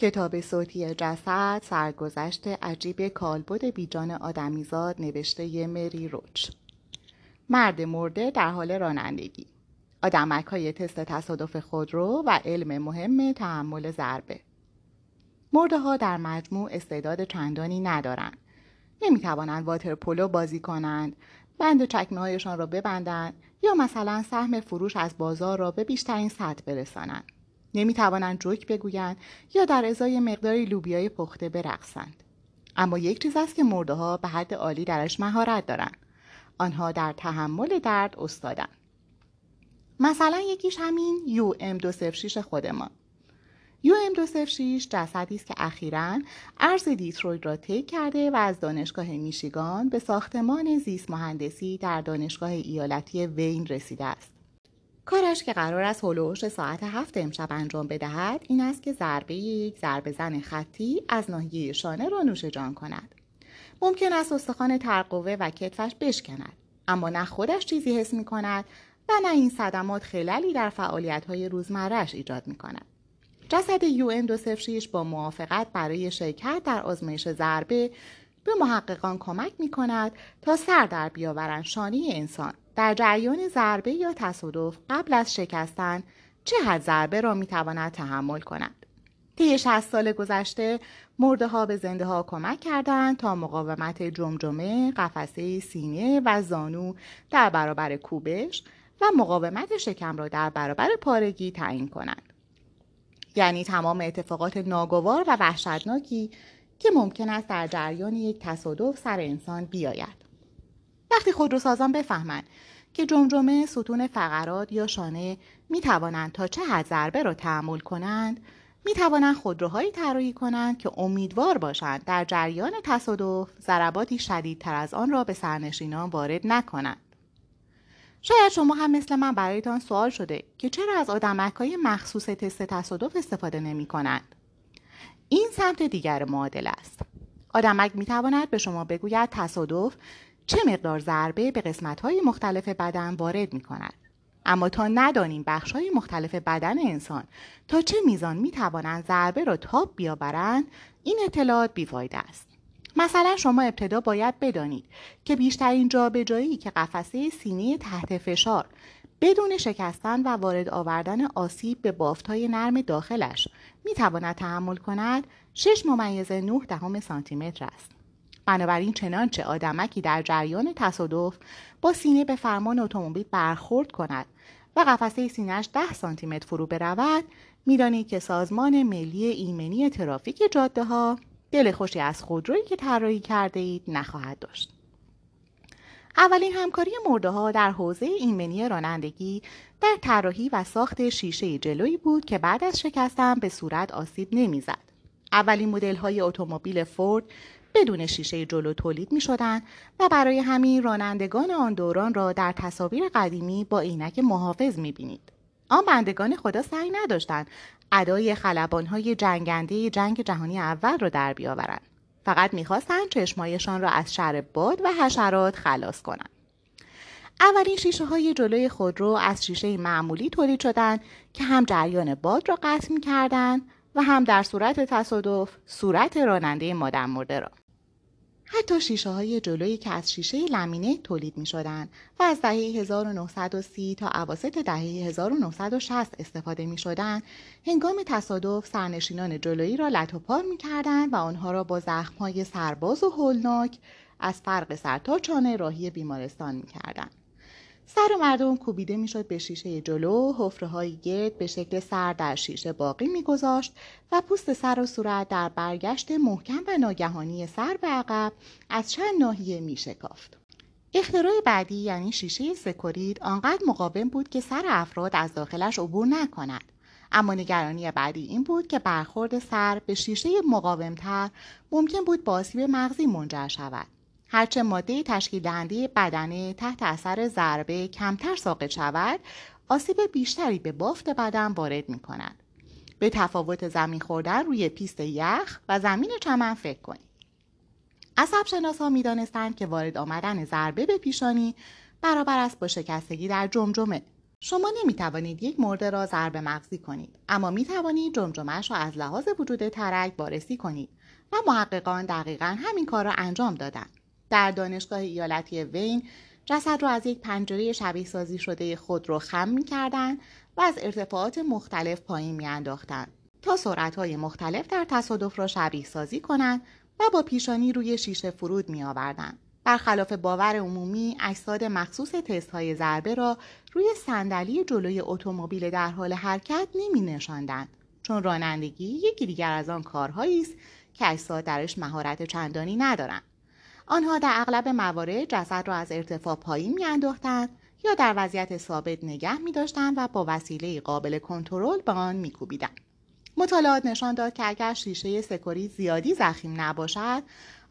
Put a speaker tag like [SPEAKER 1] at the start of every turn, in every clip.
[SPEAKER 1] کتاب صوتی جسد سرگذشت عجیب کالبد بیجان آدمیزاد نوشته مری روچ. مرد مرده در حال رانندگی. آدمک های تست تصادف خودرو و علم مهم تحمل ضربه. مرده ها در مجموع استعداد چندانی ندارند. نمی توانند واتر پولو بازی کنند بند چکمه هایشان را ببندند یا مثلا سهم فروش از بازار را به بیشترین سطح برسانند. نمی توانند جوک بگویند یا در ازای مقداری لوبیای پخته برقصند. اما یک چیز است که مرده ها به حد عالی درش مهارت دارند. آنها در تحمل درد استادند. مثلا یکیش همین یو ام 206 خودمان. یو ام 206 جسدی است که اخیرا عرض دیترویت را طی کرده و از دانشگاه میشیگان به ساختمان زیست مهندسی در دانشگاه ایالتی وین رسیده است. کارش که قرار است هلوش ساعت هفت امشب انجام بدهد این است که ضربه یک ضربه زن خطی از ناحیه شانه را نوش جان کند ممکن است استخوان ترقوه و کتفش بشکند اما نه خودش چیزی حس می کند و نه این صدمات خلالی در فعالیت های روزمرهش ایجاد می کند. جسد یو ام 206 با موافقت برای شرکت در آزمایش ضربه به محققان کمک می کند تا سر در بیاورند شانه انسان در جریان ضربه یا تصادف قبل از شکستن چه حد ضربه را می تواند تحمل کند. طی 60 سال گذشته مرده ها به زنده ها کمک کردند تا مقاومت جمجمه، قفسه سینه و زانو در برابر کوبش و مقاومت شکم را در برابر پارگی تعیین کنند. یعنی تمام اتفاقات ناگوار و وحشتناکی که ممکن است در جریان یک تصادف سر انسان بیاید. وقتی خودروسازان بفهمند که جمجمه ستون فقرات یا شانه می توانند تا چه حد ضربه را تحمل کنند می توانند خودروهایی طراحی کنند که امیدوار باشند در جریان تصادف ضرباتی شدیدتر از آن را به سرنشینان وارد نکنند شاید شما هم مثل من برایتان سوال شده که چرا از آدمک های مخصوص تست تصادف استفاده نمی کنند؟ این سمت دیگر معادل است. آدمک می تواند به شما بگوید تصادف چه مقدار ضربه به قسمت های مختلف بدن وارد می کند. اما تا ندانیم بخش های مختلف بدن انسان تا چه میزان می توانند ضربه را تاب بیاورند این اطلاعات بیفایده است. مثلا شما ابتدا باید بدانید که بیشترین جابجایی که قفسه سینه تحت فشار بدون شکستن و وارد آوردن آسیب به بافتهای نرم داخلش می تواند تحمل کند 6 ممیز 9 دهم سانتی است. بنابراین چنانچه آدمکی در جریان تصادف با سینه به فرمان اتومبیل برخورد کند و قفسه سینهش 10 سانتی متر فرو برود می‌دانید که سازمان ملی ایمنی ترافیک جاده ها دل خوشی از خودرویی که طراحی کرده اید نخواهد داشت. اولین همکاری مرده ها در حوزه ایمنی رانندگی در طراحی و ساخت شیشه جلویی بود که بعد از شکستن به صورت آسیب نمی‌زد. اولین مدل های اتومبیل فورد بدون شیشه جلو تولید می شدن و برای همین رانندگان آن دوران را در تصاویر قدیمی با عینک محافظ می بینید. آن بندگان خدا سعی نداشتند ادای های جنگنده جنگ جهانی اول را در بیاورند. فقط می‌خواستند چشمایشان را از شر باد و حشرات خلاص کنند. اولین شیشه های جلوی خودرو از شیشه معمولی تولید شدند که هم جریان باد را قطع می و هم در صورت تصادف صورت راننده مادم مرده را. حتی شیشه های جلویی که از شیشه لمینه تولید می شدن و از دهه 1930 تا عواسط دهه 1960 استفاده می شدن هنگام تصادف سرنشینان جلویی را لطوپار می کردن و آنها را با زخم های سرباز و هولناک از فرق سر تا چانه راهی بیمارستان می کردن. سر مردم کوبیده می‌شد به شیشه جلو حفره های گرد به شکل سر در شیشه باقی میگذاشت و پوست سر و صورت در برگشت محکم و ناگهانی سر به عقب از چند ناحیه میشکافت. اختراع بعدی یعنی شیشه سکورید آنقدر مقاوم بود که سر افراد از داخلش عبور نکند. اما نگرانی بعدی این بود که برخورد سر به شیشه مقاومتر ممکن بود به آسیب مغزی منجر شود. هرچه ماده تشکیل دهنده بدنه تحت اثر ضربه کمتر ساقط شود آسیب بیشتری به بافت بدن وارد می کند. به تفاوت زمین خوردن روی پیست یخ و زمین چمن فکر کنید. عصب شناس ها می که وارد آمدن ضربه به پیشانی برابر است با شکستگی در جمجمه شما نمی توانید یک مرده را ضربه مغزی کنید اما می توانید جمجمش را از لحاظ وجود ترک وارسی کنید و محققان دقیقا همین کار را انجام دادند در دانشگاه ایالتی وین جسد را از یک پنجره شبیه سازی شده خود رو خم می کردن و از ارتفاعات مختلف پایین می انداختن تا سرعت های مختلف در تصادف را شبیه سازی کنند و با پیشانی روی شیشه فرود می آوردن. برخلاف باور عمومی اجساد مخصوص تست های ضربه را روی صندلی جلوی اتومبیل در حال حرکت نمی نشاندند چون رانندگی یکی دیگر از آن کارهایی است که اجساد درش مهارت چندانی ندارند آنها در اغلب موارد جسد را از ارتفاع پایین میانداختند یا در وضعیت ثابت نگه می داشتند و با وسیله قابل کنترل به آن میکوبیدند. مطالعات نشان داد که اگر شیشه سکوری زیادی زخیم نباشد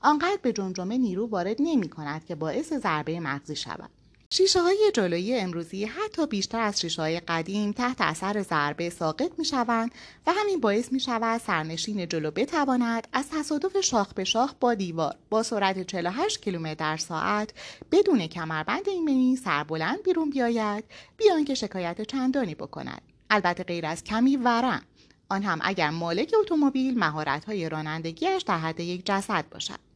[SPEAKER 1] آنقدر به جمجمه نیرو وارد نمی کند که باعث ضربه مغزی شود. شیشه های جلویی امروزی حتی بیشتر از شیشه های قدیم تحت اثر ضربه ساقط می شوند و همین باعث می شود سرنشین جلو بتواند از تصادف شاخ به شاخ با دیوار با سرعت 48 کیلومتر در ساعت بدون کمربند ایمنی سربلند بیرون بیاید بیان که شکایت چندانی بکند. البته غیر از کمی ورم. آن هم اگر مالک اتومبیل های رانندگیش در حد یک جسد باشد.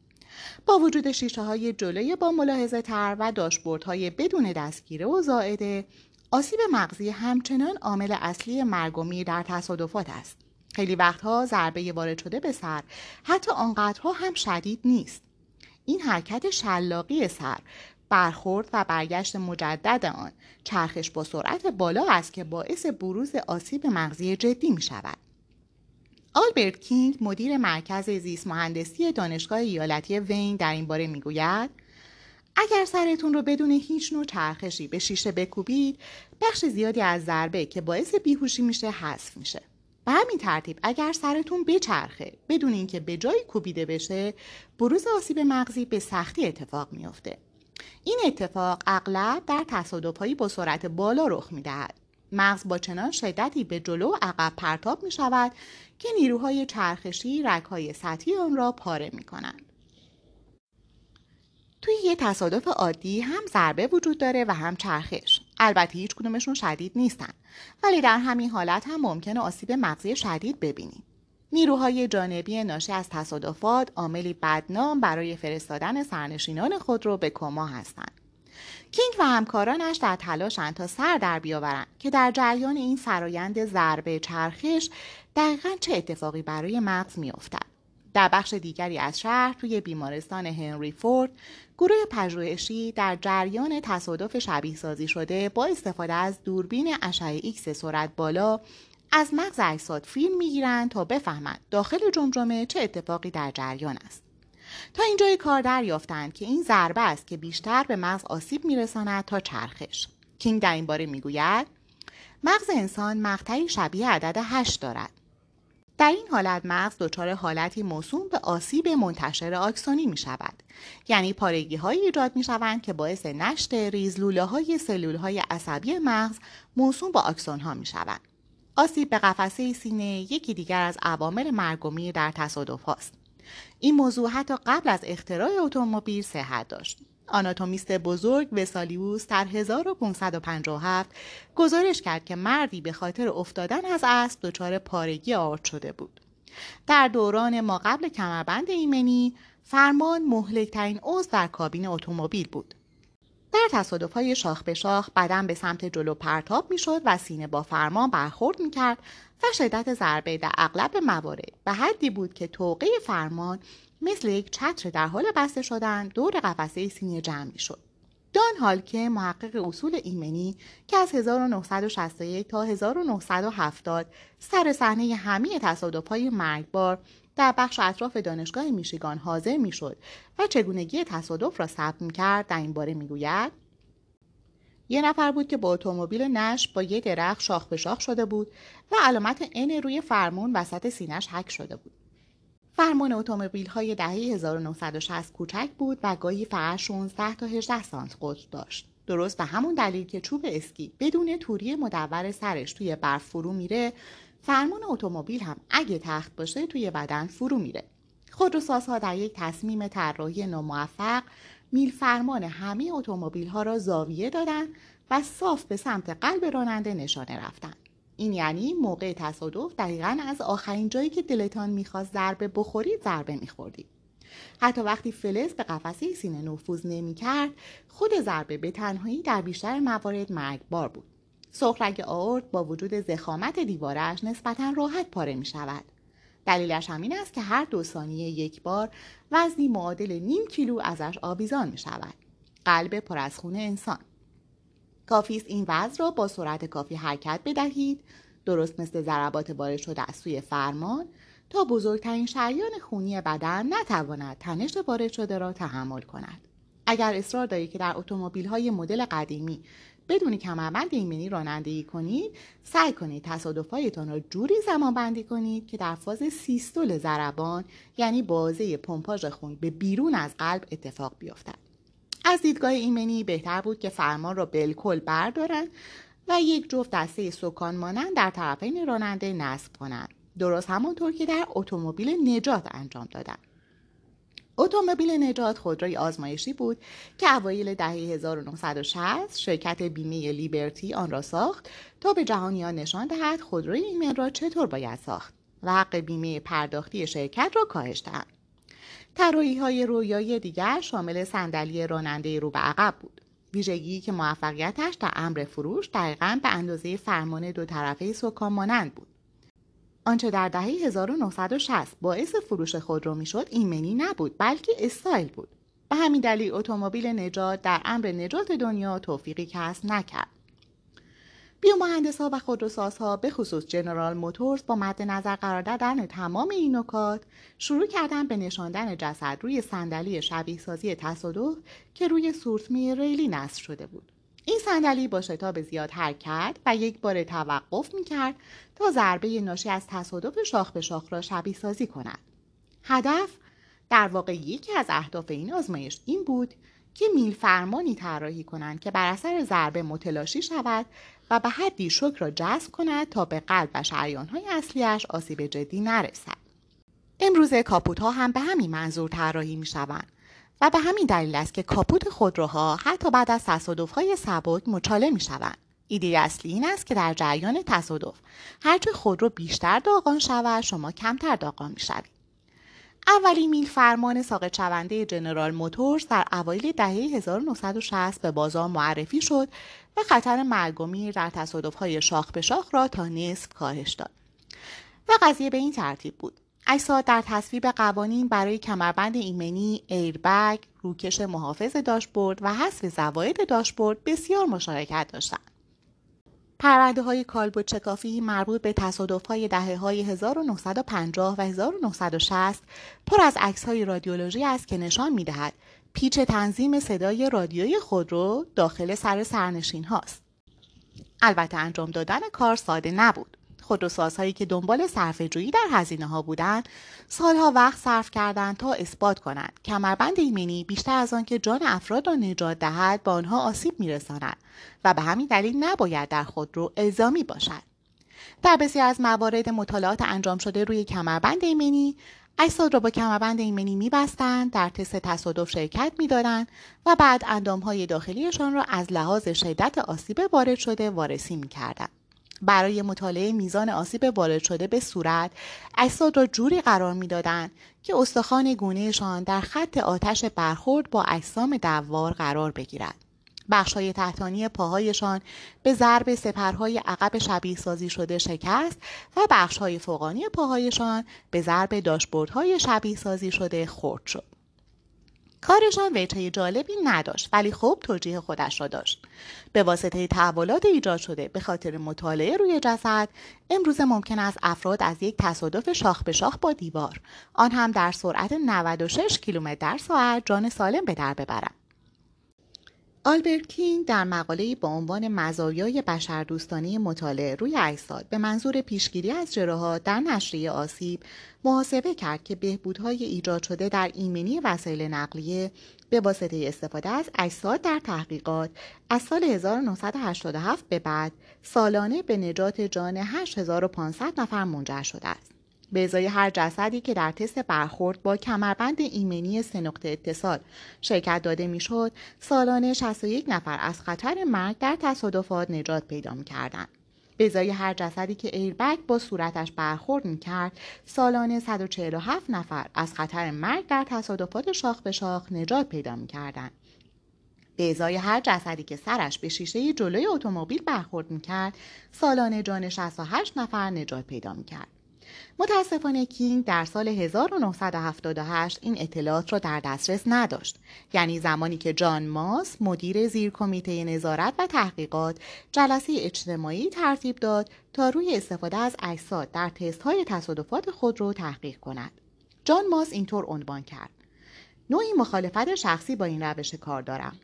[SPEAKER 1] با وجود شیشه های جلوی با ملاحظه تر و داشبورد های بدون دستگیره و زائده آسیب مغزی همچنان عامل اصلی مرگ در تصادفات است خیلی وقتها ضربه وارد شده به سر حتی آنقدرها هم شدید نیست این حرکت شلاقی سر برخورد و برگشت مجدد آن چرخش با سرعت بالا است که باعث بروز آسیب مغزی جدی می شود. آلبرت کینگ مدیر مرکز زیست مهندسی دانشگاه ایالتی وین در این باره می‌گوید اگر سرتون رو بدون هیچ نوع چرخشی به شیشه بکوبید بخش زیادی از ضربه که باعث بیهوشی میشه حذف میشه. به همین ترتیب اگر سرتون بچرخه بدون اینکه به جایی کوبیده بشه بروز آسیب مغزی به سختی اتفاق میافته. این اتفاق اغلب در تصادفهایی با سرعت بالا رخ می‌دهد. مغز با چنان شدتی به جلو و عقب پرتاب می شود که نیروهای چرخشی رگهای سطحی آن را پاره می کنند. توی یه تصادف عادی هم ضربه وجود داره و هم چرخش. البته هیچ کدومشون شدید نیستن ولی در همین حالت هم ممکنه آسیب مغزی شدید ببینیم. نیروهای جانبی ناشی از تصادفات عاملی بدنام برای فرستادن سرنشینان خود رو به کما هستند. کینگ و همکارانش در تلاشند تا سر در بیاورند که در جریان این فرایند ضربه چرخش دقیقا چه اتفاقی برای مغز میافتد. در بخش دیگری از شهر توی بیمارستان هنری فورد گروه پژوهشی در جریان تصادف شبیه سازی شده با استفاده از دوربین اشعه ایکس سرعت بالا از مغز اجساد فیلم می‌گیرند تا بفهمند داخل جمجمه چه اتفاقی در جریان است. تا اینجای کار دریافتند که این ضربه است که بیشتر به مغز آسیب میرساند تا چرخش. کینگ در این باره می‌گوید مغز انسان مقطعی شبیه عدد هشت دارد. در این حالت مغز دچار حالتی موسوم به آسیب منتشر آکسونی می شود یعنی پارگی های ایجاد می شوند که باعث نشت ریزلوله های سلول های عصبی مغز موسوم به آکسون ها می شوند آسیب به قفسه سینه یکی دیگر از عوامل مرگومی در تصادف هاست. این موضوع حتی قبل از اختراع اتومبیل صحت داشت آناتومیست بزرگ وسالیوس در 1557 گزارش کرد که مردی به خاطر افتادن از اسب دچار پارگی آرد شده بود. در دوران ما قبل کمربند ایمنی فرمان مهلکترین عضو در کابین اتومبیل بود. در تصادف های شاخ به شاخ بدن به سمت جلو پرتاب می شد و سینه با فرمان برخورد می کرد و شدت ضربه در اغلب موارد به حدی بود که توقع فرمان مثل یک چتر در حال بسته شدن دور قفسه سینه جمع می شد. دان هالکه محقق اصول ایمنی که از 1961 تا 1970 سر صحنه همه تصادف‌های مرگبار در بخش اطراف دانشگاه میشیگان حاضر می‌شد و چگونگی تصادف را ثبت کرد در این باره می‌گوید یه نفر بود که با اتومبیل نش با یه درخت شاخ به شاخ شده بود و علامت N روی فرمون وسط سینش حک شده بود. فرمان اتومبیل های دهه 1960 کوچک بود و گاهی فقط 16 تا 18 سانت قطر داشت. درست به همون دلیل که چوب اسکی بدون توری مدور سرش توی برف فرو میره فرمان اتومبیل هم اگه تخت باشه توی بدن فرو میره. خودروسازها در یک تصمیم طراحی ناموفق میل فرمان همه اتومبیل ها را زاویه دادن و صاف به سمت قلب راننده نشانه رفتن. این یعنی موقع تصادف دقیقا از آخرین جایی که دلتان می‌خواست ضربه بخورید ضربه میخوردید. حتی وقتی فلز به قفسه سینه نفوذ نمی‌کرد خود ضربه به تنهایی در بیشتر موارد مرگبار بود. سخرگ آورد با وجود زخامت دیوارش نسبتا راحت پاره می شود. دلیلش همین است که هر دو ثانیه یک بار وزنی معادل نیم کیلو ازش آویزان می شود. قلب پر از خون انسان کافی است این وزن را با سرعت کافی حرکت بدهید درست مثل ضربات وارد شده از سوی فرمان تا بزرگترین شریان خونی بدن نتواند تنش وارد شده را تحمل کند اگر اصرار دارید که در اتومبیل های مدل قدیمی بدون کمربند ایمنی رانندگی کنید سعی کنید تصادفهایتان را جوری زمان بندی کنید که در فاز سیستول ضربان یعنی بازه پمپاژ خون به بیرون از قلب اتفاق بیفتد. از دیدگاه ایمنی بهتر بود که فرمان را بالکل بردارند و یک جفت دسته سکان مانند در طرفین راننده نصب کنند. درست همانطور که در اتومبیل نجات انجام دادند. اتومبیل نجات خودروی آزمایشی بود که اوایل دهه 1960 شرکت بیمه لیبرتی آن را ساخت تا به جهانیان نشان دهد خودروی ایمن را چطور باید ساخت و حق بیمه پرداختی شرکت را کاهش دهند طراحی های رویایی دیگر شامل صندلی راننده رو به عقب بود. ویژگی که موفقیتش در امر فروش دقیقا به اندازه فرمان دو طرفه سکان مانند بود. آنچه در دهه 1960 باعث فروش خودرو می‌شد ایمنی نبود بلکه استایل بود. به همین دلیل اتومبیل نجات در امر نجات دنیا توفیقی کسب نکرد. ها و خودروسازها به خصوص جنرال موتورز با مد نظر قرار دادن تمام این نکات شروع کردن به نشاندن جسد روی صندلی شبیه سازی تصادف که روی سورتمی ریلی نصب شده بود. این صندلی با شتاب زیاد حرکت و یک بار توقف می کرد تا ضربه ناشی از تصادف شاخ به شاخ را شبیه سازی کند. هدف در واقع یکی از اهداف این آزمایش این بود که میل فرمانی طراحی کنند که بر اثر ضربه متلاشی شود و به حدی شک را جذب کند تا به قلب و شریانهای اصلیش آسیب جدی نرسد. امروزه کاپوت ها هم به همین منظور طراحی می شوند و به همین دلیل است که کاپوت خودروها حتی بعد از های سبک مچاله می شوند. ایده اصلی این است که در جریان تصادف هرچه خودرو بیشتر داغان شود شما کمتر داغان می شوید. اولین میل فرمان ساقط شونده جنرال موتورز در اوایل دهه 1960 به بازار معرفی شد و خطر مرگ و میر در تصادفهای شاخ به شاخ را تا نصف کاهش داد. و قضیه به این ترتیب بود. اجساد در تصویب قوانین برای کمربند ایمنی، ایربگ، روکش محافظ داشبورد و حذف زواید داشبورد بسیار مشارکت داشتند. پرونده های کالبد چکافی مربوط به تصادف های دهه های 1950 و 1960 پر از عکس های رادیولوژی است که نشان می دهد پیچ تنظیم صدای رادیوی خودرو داخل سر سرنشین هاست. البته انجام دادن کار ساده نبود. خودروسازهایی که دنبال صرفه‌جویی در هزینه ها بودند سالها وقت صرف کردند تا اثبات کنند. کمربند ایمنی بیشتر از آنکه جان افراد را نجات دهد به آنها آسیب میرساند و به همین دلیل نباید در خودرو الزامی باشد. در بسیار از موارد مطالعات انجام شده روی کمربند ایمنی اجساد را با کمربند ایمنی میبستند در تست تصادف شرکت می‌دادند و بعد اندامهای داخلیشان را از لحاظ شدت آسیب وارد شده وارسی می‌کردند. برای مطالعه میزان آسیب وارد شده به صورت اجساد را جوری قرار می‌دادند که استخوان گونهشان در خط آتش برخورد با اجسام دوار قرار بگیرد. بخشهای تحتانی پاهایشان به ضرب سپرهای عقب شبیه سازی شده شکست و بخشهای فوقانی پاهایشان به ضرب داشبوردهای شبیه سازی شده خرد شد. کارشان وجهه جالبی نداشت ولی خوب توجیه خودش را داشت. به واسطه تحولات ایجاد شده به خاطر مطالعه روی جسد امروز ممکن است افراد از یک تصادف شاخ به شاخ با دیوار آن هم در سرعت 96 کیلومتر در ساعت جان سالم به در ببرند. آلبرت کینگ در مقاله‌ای با عنوان مزایای بشردوستانه مطالعه روی اجساد به منظور پیشگیری از جراحات در نشریه آسیب محاسبه کرد که بهبودهای ایجاد شده در ایمنی وسایل نقلیه به واسطه استفاده از اجساد در تحقیقات از سال 1987 به بعد سالانه به نجات جان 8500 نفر منجر شده است. به ازای هر جسدی که در تست برخورد با کمربند ایمنی سه نقطه اتصال شرکت داده می‌شد سالانه 61 نفر از خطر مرگ در تصادفات نجات پیدا می‌کردند. به ازای هر جسدی که ایربگ با صورتش برخورد می‌کرد سالانه 147 نفر از خطر مرگ در تصادفات شاخ به شاخ نجات پیدا می‌کردند. به ازای هر جسدی که سرش به شیشه جلوی اتومبیل برخورد می‌کرد سالانه جان 68 نفر نجات پیدا می‌کرد. متاسفانه کینگ در سال 1978 این اطلاعات را در دسترس نداشت. یعنی زمانی که جان ماس مدیر زیر کمیته نظارت و تحقیقات جلسه اجتماعی ترتیب داد تا روی استفاده از اجساد در تست های تصادفات خود رو تحقیق کند. جان ماس اینطور عنوان کرد. نوعی مخالفت شخصی با این روش کار دارم.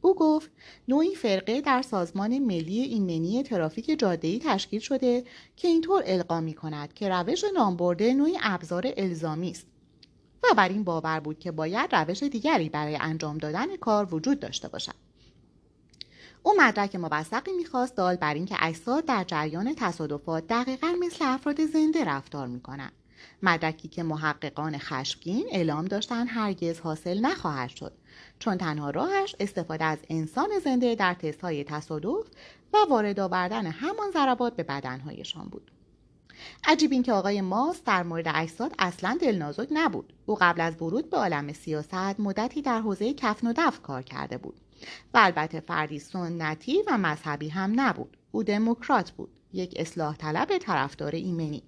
[SPEAKER 1] او گفت نوعی فرقه در سازمان ملی ایمنی ترافیک جاده‌ای تشکیل شده که اینطور القا می کند که روش نامبرده نوعی ابزار الزامی است. و بر این باور بود که باید روش دیگری برای انجام دادن کار وجود داشته باشد. او مدرک موثقی می‌خواست دال بر اینکه اجساد در جریان تصادفات دقیقا مثل افراد زنده رفتار می‌کنند مدرکی که محققان خشمگین اعلام داشتند هرگز حاصل نخواهد شد. چون تنها راهش استفاده از انسان زنده در تست های تصادف و وارد آوردن همان ضربات به بدنهایشان بود. عجیب این که آقای ماس در مورد اجساد اصلا دلنازک نبود. او قبل از ورود به عالم سیاست مدتی در حوزه کفن و دف کار کرده بود و البته فردی سنتی و مذهبی هم نبود. او دموکرات بود یک اصلاح طلب طرفدار ایمنی.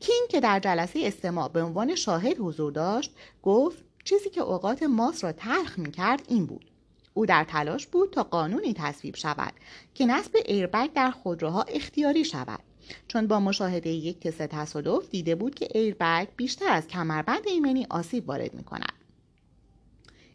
[SPEAKER 1] کینگ که در جلسه استماع به عنوان شاهد حضور داشت گفت چیزی که اوقات ماس را تلخ می کرد این بود. او در تلاش بود تا قانونی تصویب شود که نصب ایربگ در خودروها اختیاری شود. چون با مشاهده یک تست تصادف دیده بود که ایربگ بیشتر از کمربند ایمنی آسیب وارد می کند.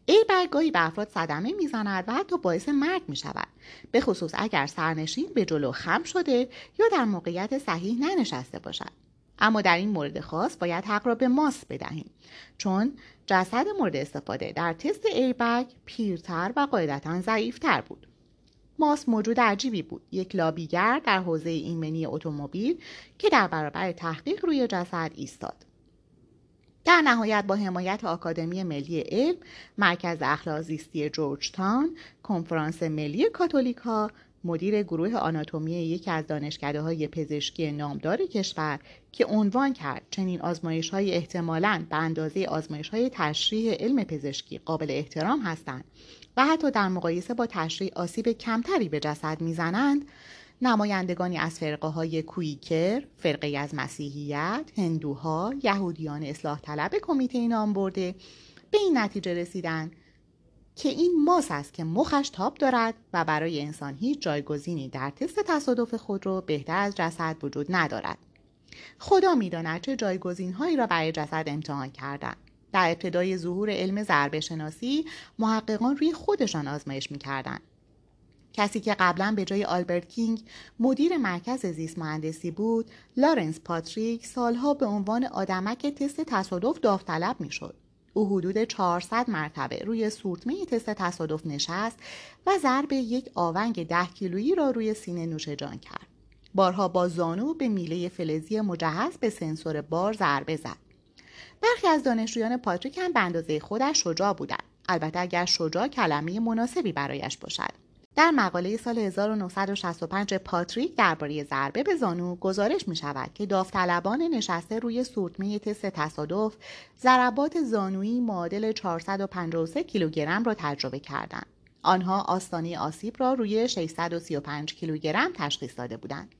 [SPEAKER 1] ایربگ گاهی به افراد صدمه می‌زند و حتی باعث مرگ می شود به خصوص اگر سرنشین به جلو خم شده یا در موقعیت صحیح ننشسته باشد. اما در این مورد خاص باید حق را به ماس بدهیم. چون جسد مورد استفاده در تست ایربگ پیرتر و قاعدتا ضعیفتر بود. ماس موجود عجیبی بود. یک لابیگر در حوزه ایمنی اتومبیل که در برابر تحقیق روی جسد ایستاد. در نهایت با حمایت آکادمی ملی علم، مرکز اخلاق زیستی جورج تان، کنفرانس ملی کاتولیکا مدیر گروه آناتومی یکی از دانشکده های پزشکی نامدار کشور که عنوان کرد چنین آزمایش های احتمالاً به اندازه آزمایش های تشریح علم پزشکی قابل احترام هستند و حتی در مقایسه با تشریح آسیب کمتری به جسد می‌زنند نمایندگانی از فرقه های کویکر، فرقه از مسیحیت، هندوها، یهودیان اصلاح طلب کمیته نام برده به این نتیجه رسیدند که این ماس است که مخش تاب دارد و برای انسان هیچ جایگزینی در تست تصادف خود رو بهتر از جسد وجود ندارد. خدا می‌داند چه جایگزین هایی را برای جسد امتحان کردند. در ابتدای ظهور علم ضربه شناسی محققان روی خودشان آزمایش می‌کردند. کسی که قبلا به جای آلبرت کینگ مدیر مرکز زیست مهندسی بود، لارنس پاتریک سالها به عنوان آدمک تست تصادف داوطلب می‌شد. او حدود 400 مرتبه روی سورتمه تست تصادف نشست و ضرب یک آونگ ده کیلویی را روی سینه نوش جان کرد. بارها با زانو به میله فلزی مجهز به سنسور بار ضربه زد. برخی از دانشجویان پاتریک هم به اندازه خودش شجاع بودند. البته اگر شجاع کلمه مناسبی برایش باشد. در مقاله سال 1965 پاتریک درباره ضربه به زانو گزارش می شود که داوطلبان نشسته روی سورتمه تست تصادف ضربات زانویی معادل 453 کیلوگرم را تجربه کردند. آنها آستانه آسیب را روی 635 کیلوگرم تشخیص داده بودند.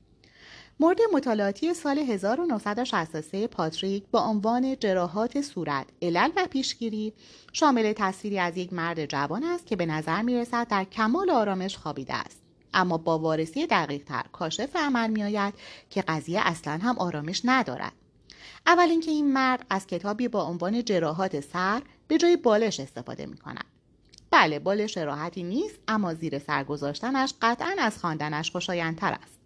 [SPEAKER 1] مورد مطالعاتی سال 1963 پاتریک با عنوان جراحات صورت علل و پیشگیری شامل تصویری از یک مرد جوان است که به نظر می رسد در کمال آرامش خوابیده است. اما با وارسی دقیق تر کاشف عمل می آید که قضیه اصلا هم آرامش ندارد. اول اینکه این مرد از کتابی با عنوان جراحات سر به جای بالش استفاده می کند بله بالش راحتی نیست اما زیر سر گذاشتنش قطعا از خواندنش خوشایندتر است.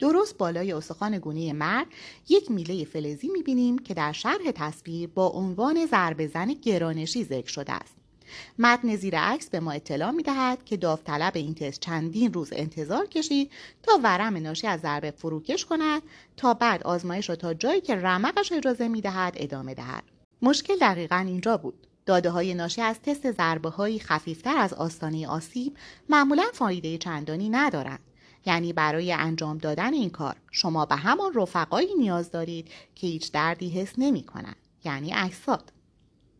[SPEAKER 1] درست بالای استخوان گونه مرد یک میله فلزی می‌بینیم که در شرح تصویر با عنوان ضربه زن گرانشی ذکر شده است. متن زیر عکس به ما اطلاع می دهد که داوطلب این تست چندین روز انتظار کشید تا ورم ناشی از ضربه فروکش کند تا بعد آزمایش را تا جایی که رمقش اجازه می دهد ادامه دهد. مشکل دقیقا اینجا بود. داده های ناشی از تست ضربه هایی خفیفتر از آستانه آسیب معمولا فایده چندانی ندارند. یعنی برای انجام دادن این کار. شما به همان رفقایی نیاز دارید که هیچ دردی حس نمی کنند یعنی اجساد